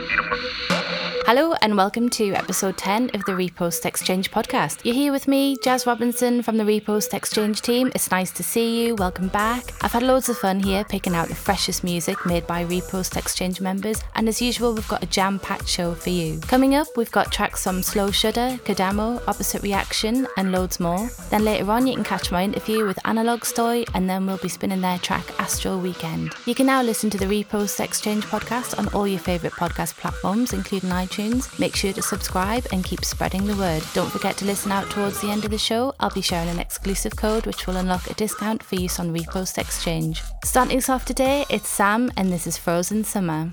Firma. Hello, and welcome to episode 10 of the Repost Exchange podcast. You're here with me, Jaz Robinson from the Repost Exchange team. It's nice to see you. Welcome back. I've had loads of fun here picking out the freshest music made by Repost Exchange members, and as usual, we've got a jam packed show for you. Coming up, we've got tracks from Slow Shudder, Kodamo, Opposite Reaction, and loads more. Then later on, you can catch my interview with Analog Støy, and then we'll be spinning their track Astral Weekend. You can now listen to the Repost Exchange podcast on all your favourite podcast platforms, including iTunes iTunes. Make sure to subscribe and keep spreading the word. Don't forget to listen out towards the end of the show. I'll be sharing an exclusive code which will unlock a discount for use on Repost Exchange. Starting us off today, it's Sam, and this is Frozen Summer.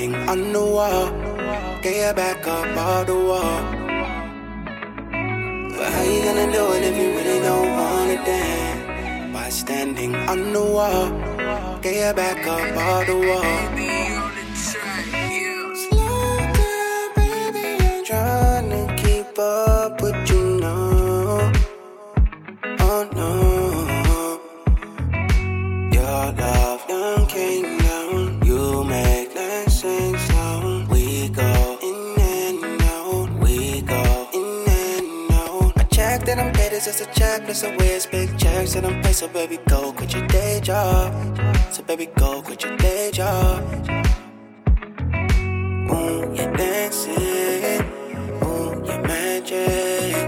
standing on the wall, get your back up off the wall. But how you gonna do it if you really don't wanna dance? By standing on the wall, get your back up off the wall. It's just a checklist of ways. Big checks that I'm paid. So baby, go quit your day job. So baby, go quit your day job. Ooh, you're dancing. Ooh, you're magic.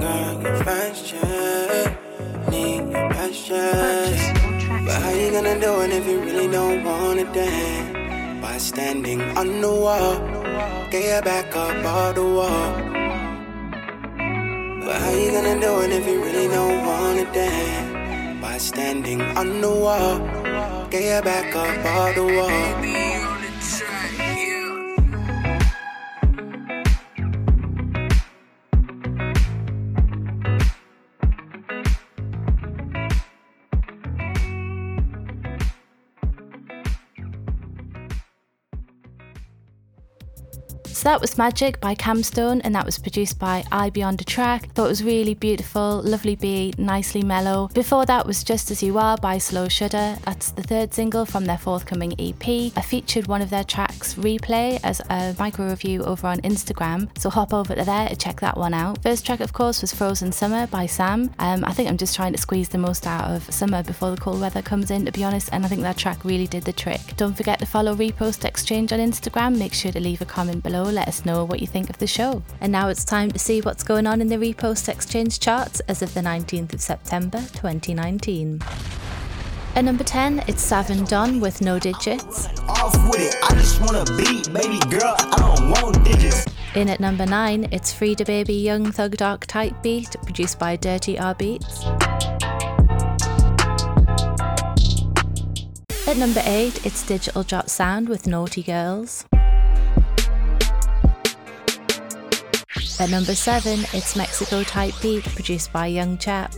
Girl, you're fashion. Need your passion. But how you gonna do it if you really don't wanna dance? By standing on the wall, get your back up off the wall. How you gonna do if you really don't wanna dance? By standing on the wall, get your back up off the wall. That was Magic by KamSt0ne, and that was produced by Eibyondatrack. Thought it was really beautiful, lovely beat, nicely mellow. Before that was Just As You Are by Slow Shudder. That's the third single from their forthcoming EP. I featured one of their tracks, Replay, as a micro review over on Instagram, so hop over to there to check that one out. First track, of course, was Frozen Summer by Sam. Um, I think I'm just trying to squeeze the most out of summer before the cold weather comes in, to be honest, and I think that track really did the trick. Don't forget to follow Repost Exchange on Instagram. Make sure to leave a comment below let us know what you think of the show. And now it's time to see what's going on in the Repost Exchange charts as of the 19th of September 2019. At number 10, it's Savin Don with No Digits. off with it. I just wanna beat, girl. I don't want digits. In at number 9, it's Frida Baby Young Thug Dark Type Beat, produced by Dirty R Beats. At number 8, it's Digital Jot Sound with Naughty Girls. At number 7, it's Mexico Type Beat, produced by Young Chap.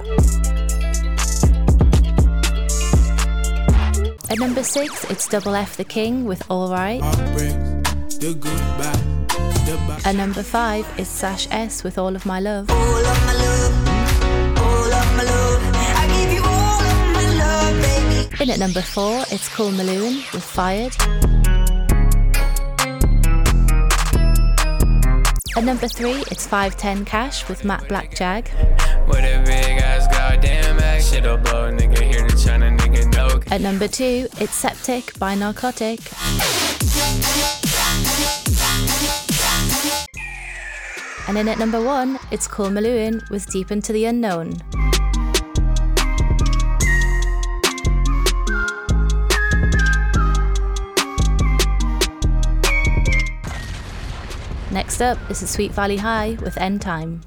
At number 6, it's Double F the King with Alright. the goodbye, the bye. At number 5, it's Sash S with All of My Love. All of my love, all of my love. I give you all of love, baby. In at number 4, it's Cool Maloon with Fired. At number 3, it's 510 Cash with Matt Blackjag. With a big ass goddamn ass, shit'll blow, nigga. Here to China, nigga, no. At number 2, it's Septic by Narcotic. And in at number 1, it's Cool Maloon with Deep Into the Unknown. Next up is the Sweet Valley High with End Time.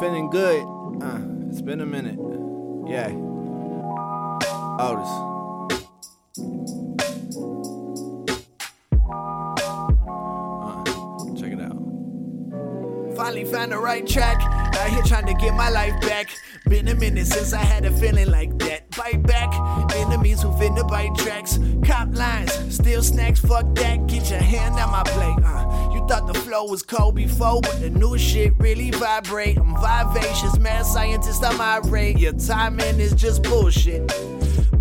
Feeling good. Uh, it's been a minute. Yeah. Otis. Uh, check it out. Finally found the right track. Out here trying to get my life back. Been a minute since I had a feeling like that. Bite back. Enemies who finna bite tracks. Cop lines. Still snacks. Fuck that. Get your hand on my plate. Uh, thought the flow was cold before, but the new shit really vibrate. I'm vivacious. Mad scientist. I'm irate. Your timing is just bullshit.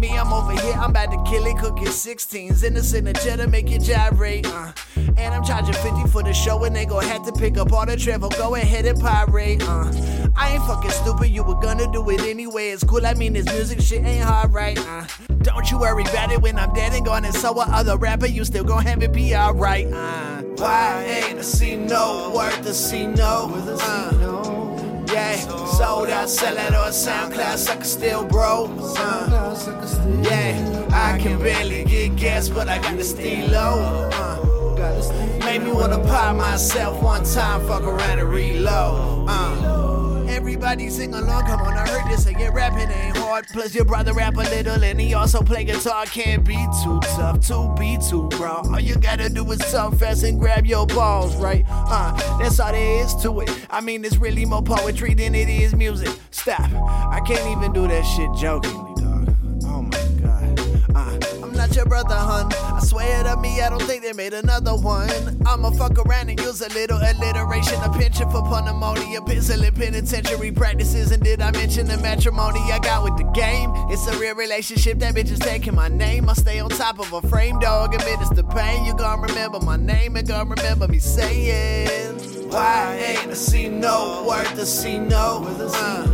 Me, I'm over here, I'm about to kill it, cooking 16s in the signature to make it gyrate. Uh. And I'm charging 50 for the show, and they gon' have to pick up all the travel. Go ahead and pirate. Uh. I ain't fucking stupid, you were gonna do it anyway. It's cool, I mean, this music shit ain't hard, right? Uh. Don't you worry about it when I'm dead and gone, and so what other rapper, you still gon' have it be alright. Uh. Why ain't I see no, worth the C no? Uh. Yeah, sold out, sell it on SoundCloud, sucker still bro. Uh, yeah, I can barely get gas, but I got the stilo. Uh, made me wanna pop myself one time, fuck around and reload. Uh, Everybody sing along, come on, I heard this again. Rapping ain't hard. Plus, your brother rap a little, and he also play guitar. Can't be too tough to be too raw. All you gotta do is talk fast and grab your balls, right? Uh, that's all there is to it. I mean, it's really more poetry than it is music. Stop. I can't even do that shit jokingly, I'm your brother, hun. I swear to me, I don't think they made another one. I'ma fuck around and use a little alliteration, a penchant for pneumonia, pencil and penitentiary practices. And did I mention the matrimony I got with the game? It's a real relationship, that bitch is taking my name. I stay on top of a frame, dog, admit it's the pain. You gon' remember my name and gon' remember me saying, Why ain't I see no worth see no? Uh,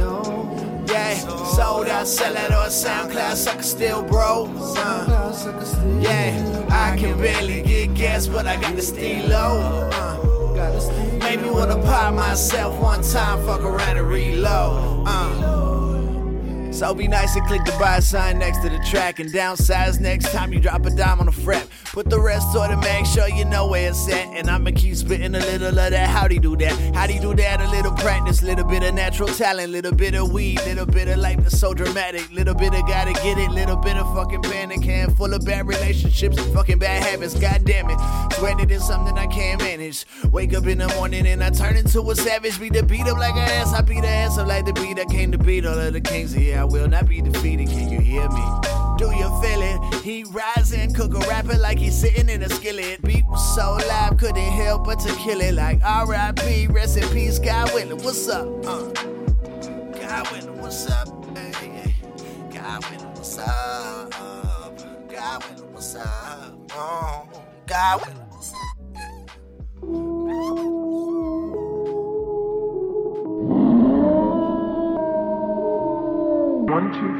yeah, sold out, sell it on SoundCloud, sucker still bro. Uh, yeah, I can barely get gas, but I got the stilo. Uh, made me wanna pop myself one time, fuck around and reload. Uh, so be nice and click the buy sign next to the track and downsize next time you drop a dime on the fret. Put the rest on the make sure you know where it's at. And I'ma keep spitting a little of that. How'd he do that? How'd he do that? A little practice, little bit of natural talent, little bit of weed, little bit of life that's so dramatic, little bit of gotta get it, little bit of fucking panic, handful of bad relationships, and fucking bad habits. God damn it, swear that it's something I can't manage. Wake up in the morning and I turn into a savage. Beat the beat up like an ass, I beat the ass up like the beat. I came to beat all of the kings. Yeah, I will not be defeated. Can you hear me? Do you feel it? He rising, cook a rapper like he's sitting in a skillet. Beat was so live, couldn't help but to kill it. Like R.I.P. Rest in peace, God willing. What's up? Uh. God willing, what's up? Hey. God willing, what's up? God willing, what's up? Oh, God willing, what's up? One, two,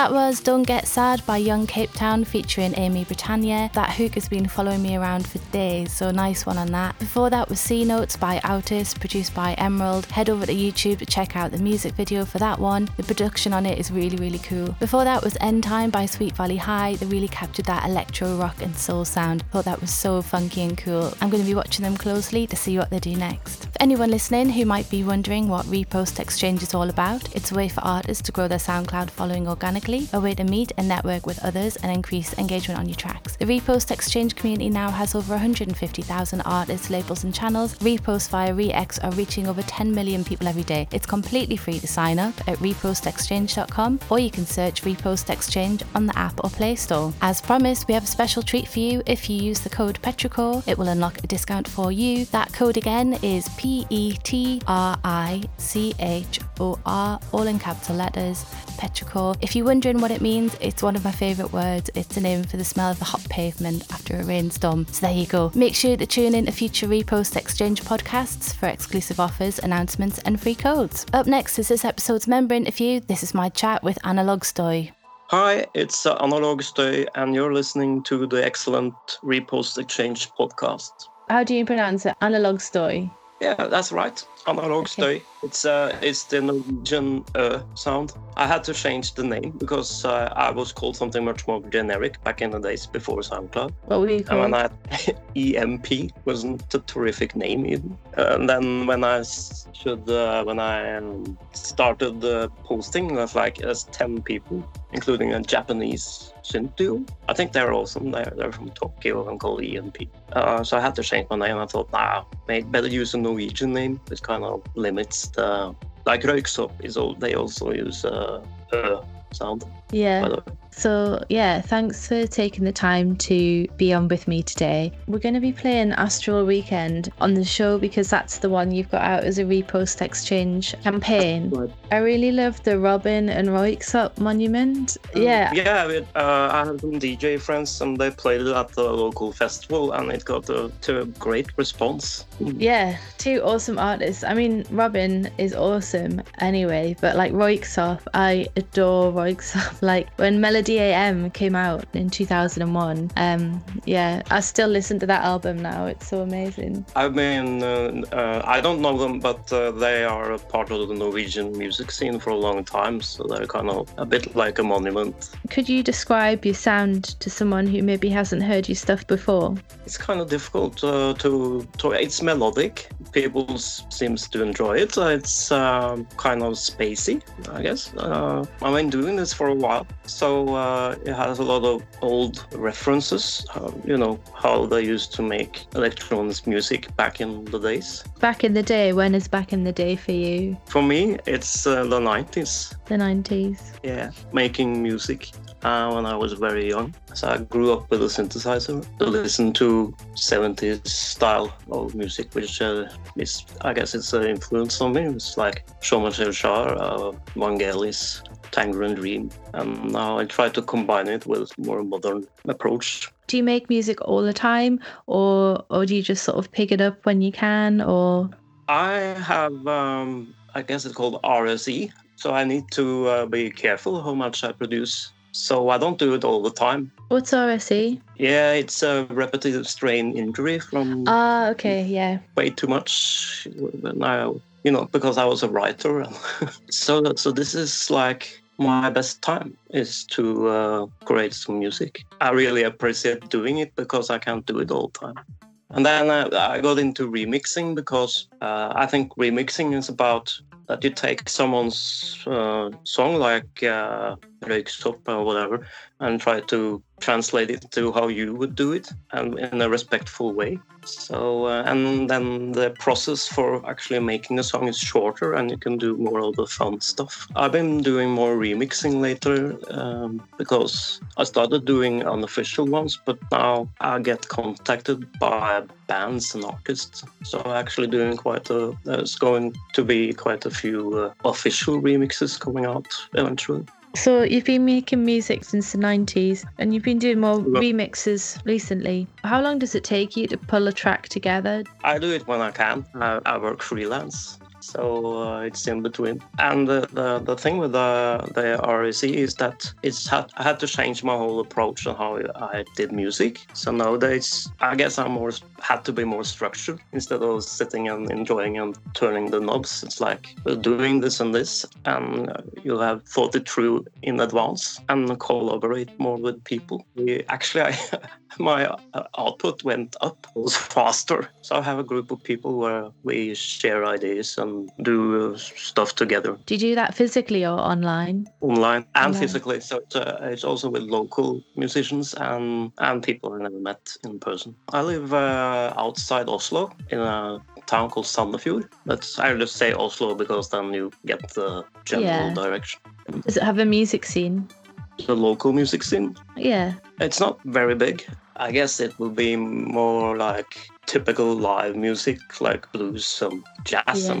that was Don't Get Sad by Young Cape Town featuring Aimee Britannia. That hook has been following me around for days, so nice one on that. Before that was C Notes by Outis, produced by Emerld. Head over to YouTube to check out the music video for that one. The production on it is really, really cool. Before that was End Time by Sweet Valley High. They really captured that electro rock and soul sound. Thought that was so funky and cool. I'm going to be watching them closely to see what they do next. Anyone listening who might be wondering what Repost Exchange is all about, it's a way for artists to grow their SoundCloud following organically, a way to meet and network with others and increase engagement on your tracks. The Repost Exchange community now has over 150,000 artists, labels, and channels. Reposts via ReX are reaching over 10 million people every day. It's completely free to sign up at repostexchange.com or you can search Repost Exchange on the app or Play Store. As promised, we have a special treat for you. If you use the code Petrichor, it will unlock a discount for you. That code again is P E T R I C H O R, all in capital letters. Petrichor. If you're wondering what it means, it's one of my favourite words. It's a name for the smell of the hot pavement after a rainstorm. So there you go. Make sure to tune in to future Repost Exchange podcasts for exclusive offers, announcements, and free codes. Up next is this episode's member interview. This is my chat with Analog Støy. Hi, it's uh, Analog Støy, and you're listening to the excellent Repost Exchange podcast. How do you pronounce it? Analog Støy. Yeah, that's right. Analog Støy. It's uh, it's the Norwegian uh, sound. I had to change the name because uh, I was called something much more generic back in the days before SoundCloud. What were you And called? when I EMP wasn't a terrific name even. And then when I should uh, when I um, started uh, posting, there's like there's ten people, including a Japanese duo. I think they're awesome. They're they're from Tokyo and called EMP. Uh, so I had to change my name. I thought, nah, maybe better use a Norwegian name. It kind of limits the like Røyksopp is all. They also use uh, uh sound. By yeah. So, yeah, thanks for taking the time to be on with me today. We're going to be playing Astral Weekend on the show because that's the one you've got out as a repost exchange campaign. Right. I really love the Robyn and Røyksopp monument. Yeah, Yeah, we, uh, I have some DJ friends and they played it at the local festival and it got a, to a great response. yeah, two awesome artists. I mean, Robyn is awesome anyway, but like Røyksopp, I adore Røyksopp. Like when Melody AM came out in 2001, um, yeah, I still listen to that album now. It's so amazing. I mean, uh, uh, I don't know them, but uh, they are a part of the Norwegian music scene for a long time, so they're kind of a bit like a monument. Could you describe your sound to someone who maybe hasn't heard your stuff before? It's kind of difficult uh, to, to. It's melodic. People seems to enjoy it. Uh, It's um, kind of spacey, I guess. Uh, I've been doing this for a while, so uh, it has a lot of old references. Uh, you know how they used to make electronic music back in the days. Back in the day, when is back in the day for you? For me, it's uh, the 90s. The 90s. Yeah, making music uh, when I was very young. So I grew up with a synthesizer to listen to 70s style of music, which uh, is, I guess, it's an influence on me. It's like Jean-Michel Jarre, uh, Vangelis, Tangerine Dream, and now I try to combine it with more modern approach. Do you make music all the time or or do you just sort of pick it up when you can or I have, um, I guess it's called RSE, so I need to uh, be careful how much I produce. So I don't do it all the time. what's RSE? Yeah, it's a repetitive strain injury from Ah, okay, yeah. way too much I, you know, because I was a writer. so, so this is like my best time is to uh, create some music. I really appreciate doing it because I can't do it all the time. And then uh, I got into remixing because uh, I think remixing is about that you take someone's uh, song like uh, Røyksopp or whatever and try to translate it to how you would do it and in a respectful way. So, uh, and then the process for actually making a song is shorter and you can do more of the fun stuff. I've been doing more remixing later um, because I started doing unofficial ones, but now I get contacted by bands and artists. So actually doing quite a, there's going to be quite a few uh, official remixes coming out eventually. So you've been making music since the 90s and you've been doing more remixes recently. How long does it take you to pull a track together? I do it when I can. I, I work freelance. So uh, it's in between. And the, the, the thing with the, the REC is that it's I had to change my whole approach on how I did music. So nowadays, I guess I'm more had to be more structured instead of sitting and enjoying and turning the knobs. It's like we're doing this and this, and uh, you'll have thought it through in advance and collaborate more with people. We actually, I, my uh, output went up it was faster. So I have a group of people where we share ideas and do uh, stuff together Do you do that physically or online? online and Online. physically. So it's, uh, it's also with local musicians and and people I never met in person. I live uh, outside Oslo in a town called Sandefjord. That's I just say Oslo because then you get the general Yeah. direction. Does it have a music scene? The local music scene. Yeah. It's not very big. I guess it will be more like typical live music, like blues some jazz. Yeah.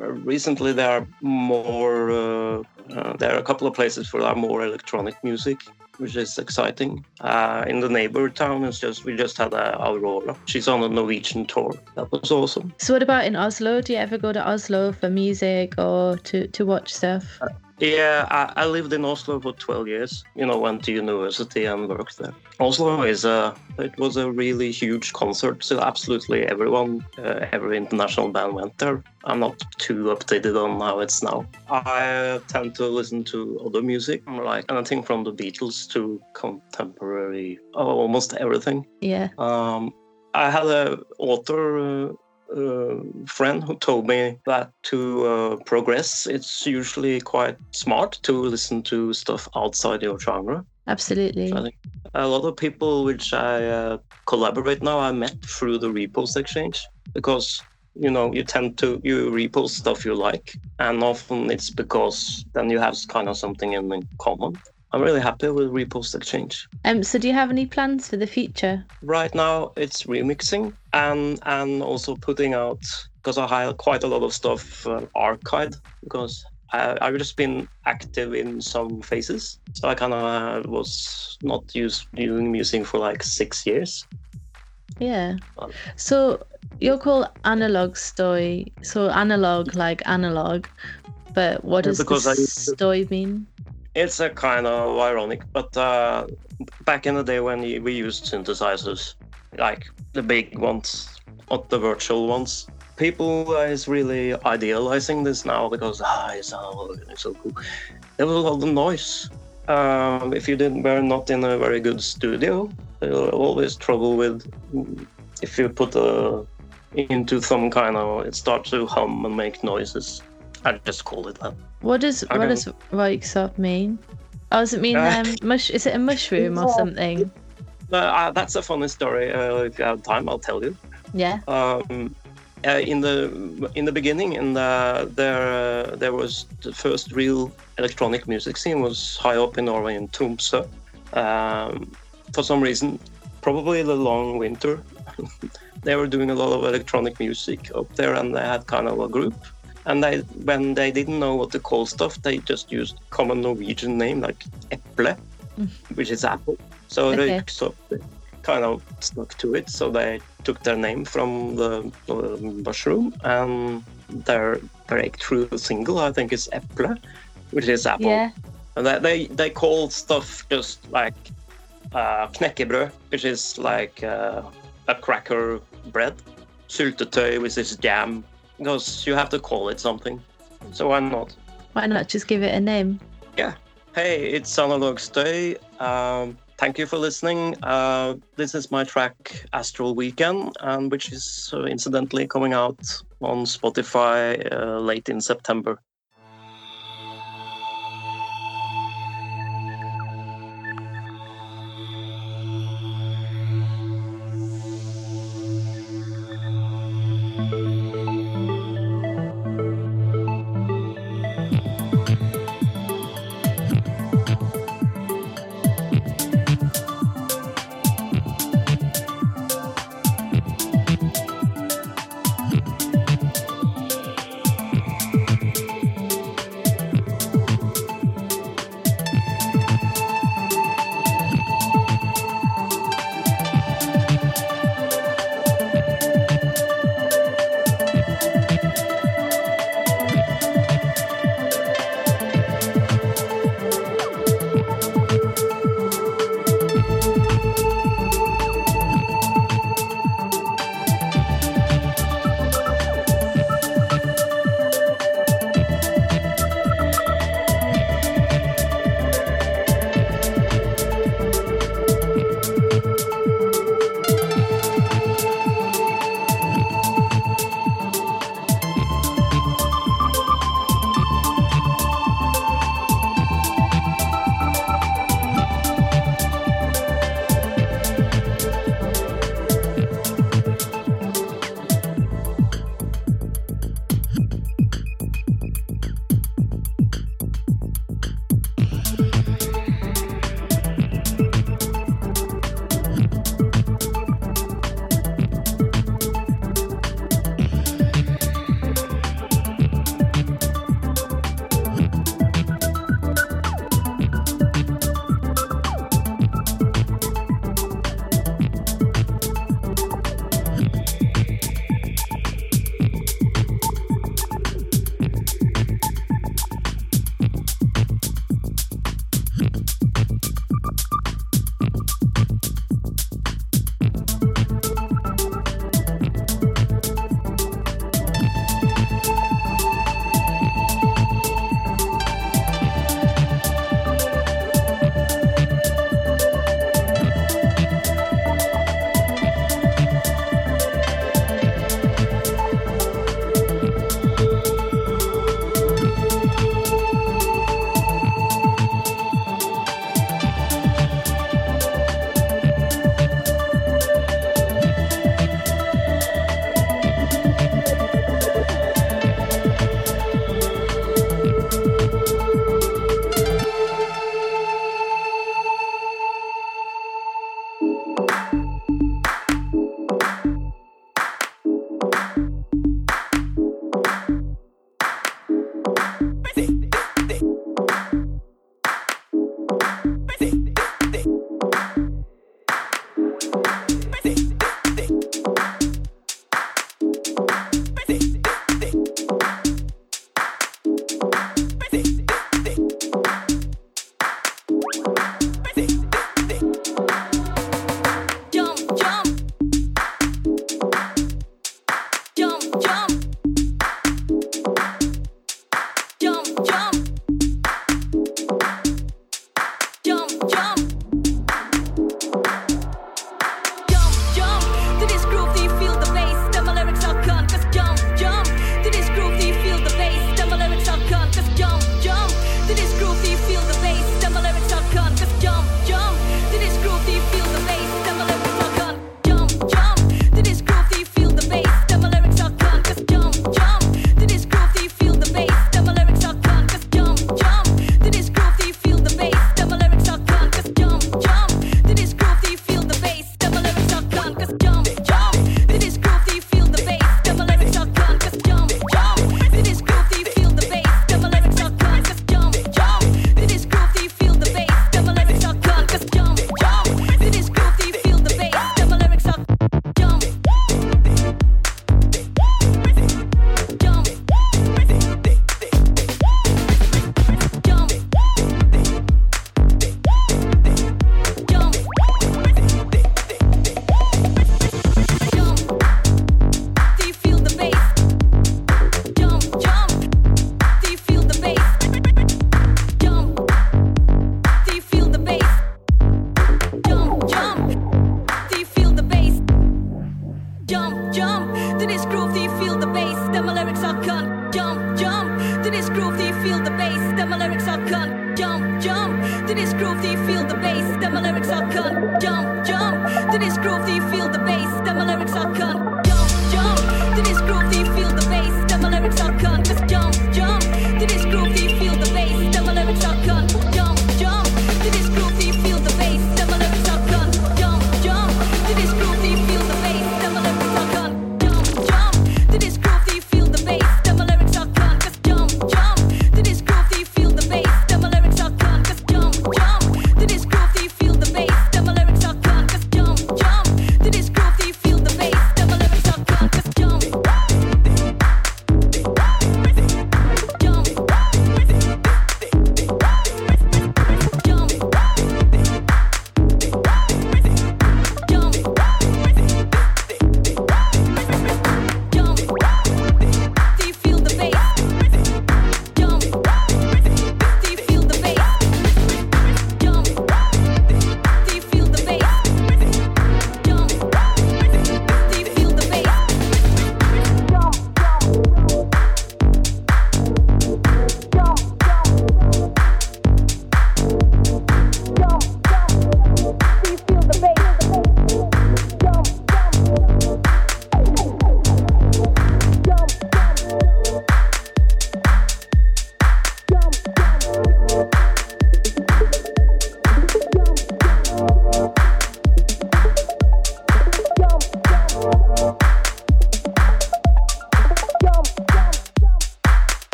And recently, there are more. Uh, uh, there are a couple of places for are more electronic music, which is exciting. Uh, in the neighbor town, it's just we just had uh, Aurora. She's on a Norwegian tour. That was awesome. So what about in Oslo? Do you ever go to Oslo for music or to, to watch stuff? Yeah, I, I lived in Oslo for 12 years. You know, went to university and worked there. Oslo is a, it was a really huge concert. So absolutely everyone, uh, every international band went there. I'm not too updated on how it's now. I tend to listen to other music, like anything from the Beatles to contemporary, oh, almost everything. Yeah. Um, I had a author uh, uh, friend who told me that to uh, progress, it's usually quite smart to listen to stuff outside your genre. Absolutely. I think a lot of people which I uh, collaborate now, I met through the repost exchange because you know you tend to you repost stuff you like, and often it's because then you have kind of something in common. I'm really happy with repost exchange. Um. So do you have any plans for the future? Right now, it's remixing and and also putting out because I have quite a lot of stuff uh, archived because I, I've just been active in some phases. So I kind of was not used doing music for like six years. Yeah. Um, So you're called Analog Story. So analog like analog, but what Yeah, does because I the used to- story mean? It's a kind of ironic, but uh, back in the day when we used synthesizers, like the big ones, not the virtual ones, people is really idealizing this now because ah, it's so, it's so cool. There was a lot of noise. Um, if you didn't were not in a very good studio, always trouble with if you put a into some kind of it starts to hum and make noises. I just call it that. What does I what does Røyksopp mean? Oh, does it mean Uh, um, mush? Is it a mushroom or uh, something? Uh, uh, that's a funny story. Uh, if you have time, I'll tell you. Yeah. um, uh, in the in the beginning, in the, there uh, there was the first real electronic music scene was high up in Norway in Tromsø. Um, for some reason, probably the long winter, they were doing a lot of electronic music up there, and they had kind of a group. And they, when they didn't know what to call stuff, they just used common Norwegian name like Eple, mm. which is apple. So Okay. they so kind of stuck to it. So they took their name from the, the mushroom, and their breakthrough single, I think, is Eple, which is apple. Yeah. And they they, they call stuff just like uh, which is like uh, a cracker bread, syltetøy, which is jam, because you have to call it something. So why not? Why not just give it a name? Yeah. Hey, it's Analog Støy. Um, thank you for listening. Uh, this is my track Astral Weekend, and which is uh, incidentally coming out on Spotify uh, late in September.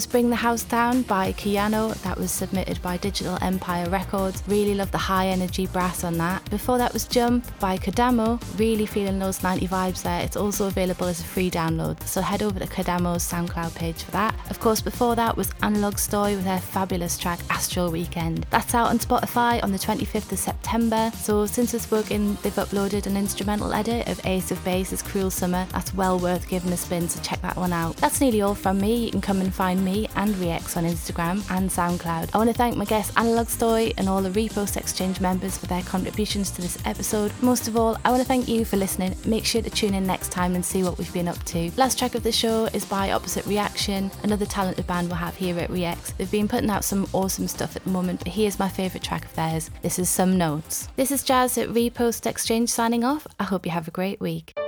Was Bring the House Down by Kiano. That was submitted by Digital Empire Records. Really love the high energy brass on that. Before that was Jump by Kodamo. Really feeling those 90 vibes there. It's also available as a free download. So head over to Kodamo's SoundCloud page for that. Of course, before that was Analog Støy with their fabulous track Astral Weekend. That's out on Spotify on the 25th of September. So since we've spoken, they've uploaded an instrumental edit of Ace of Base's Cruel Summer. That's well worth giving a spin, so check that one out. That's nearly all from me. You can come and find me and Rex on Instagram and SoundCloud. I want to thank my guest Analog Støy and all the Repost Exchange members for their contributions to this episode. Most of all, I want to thank you for listening. Make sure to tune in next time and see what we've been up to. Last track of the show is by Opposite Reaction, another talented band we'll have here at Rex. They've been putting out some awesome stuff at the moment, but here's my favourite track of theirs. This is Some Notes. This is Jaz at Repost Exchange signing off. I hope you have a great week.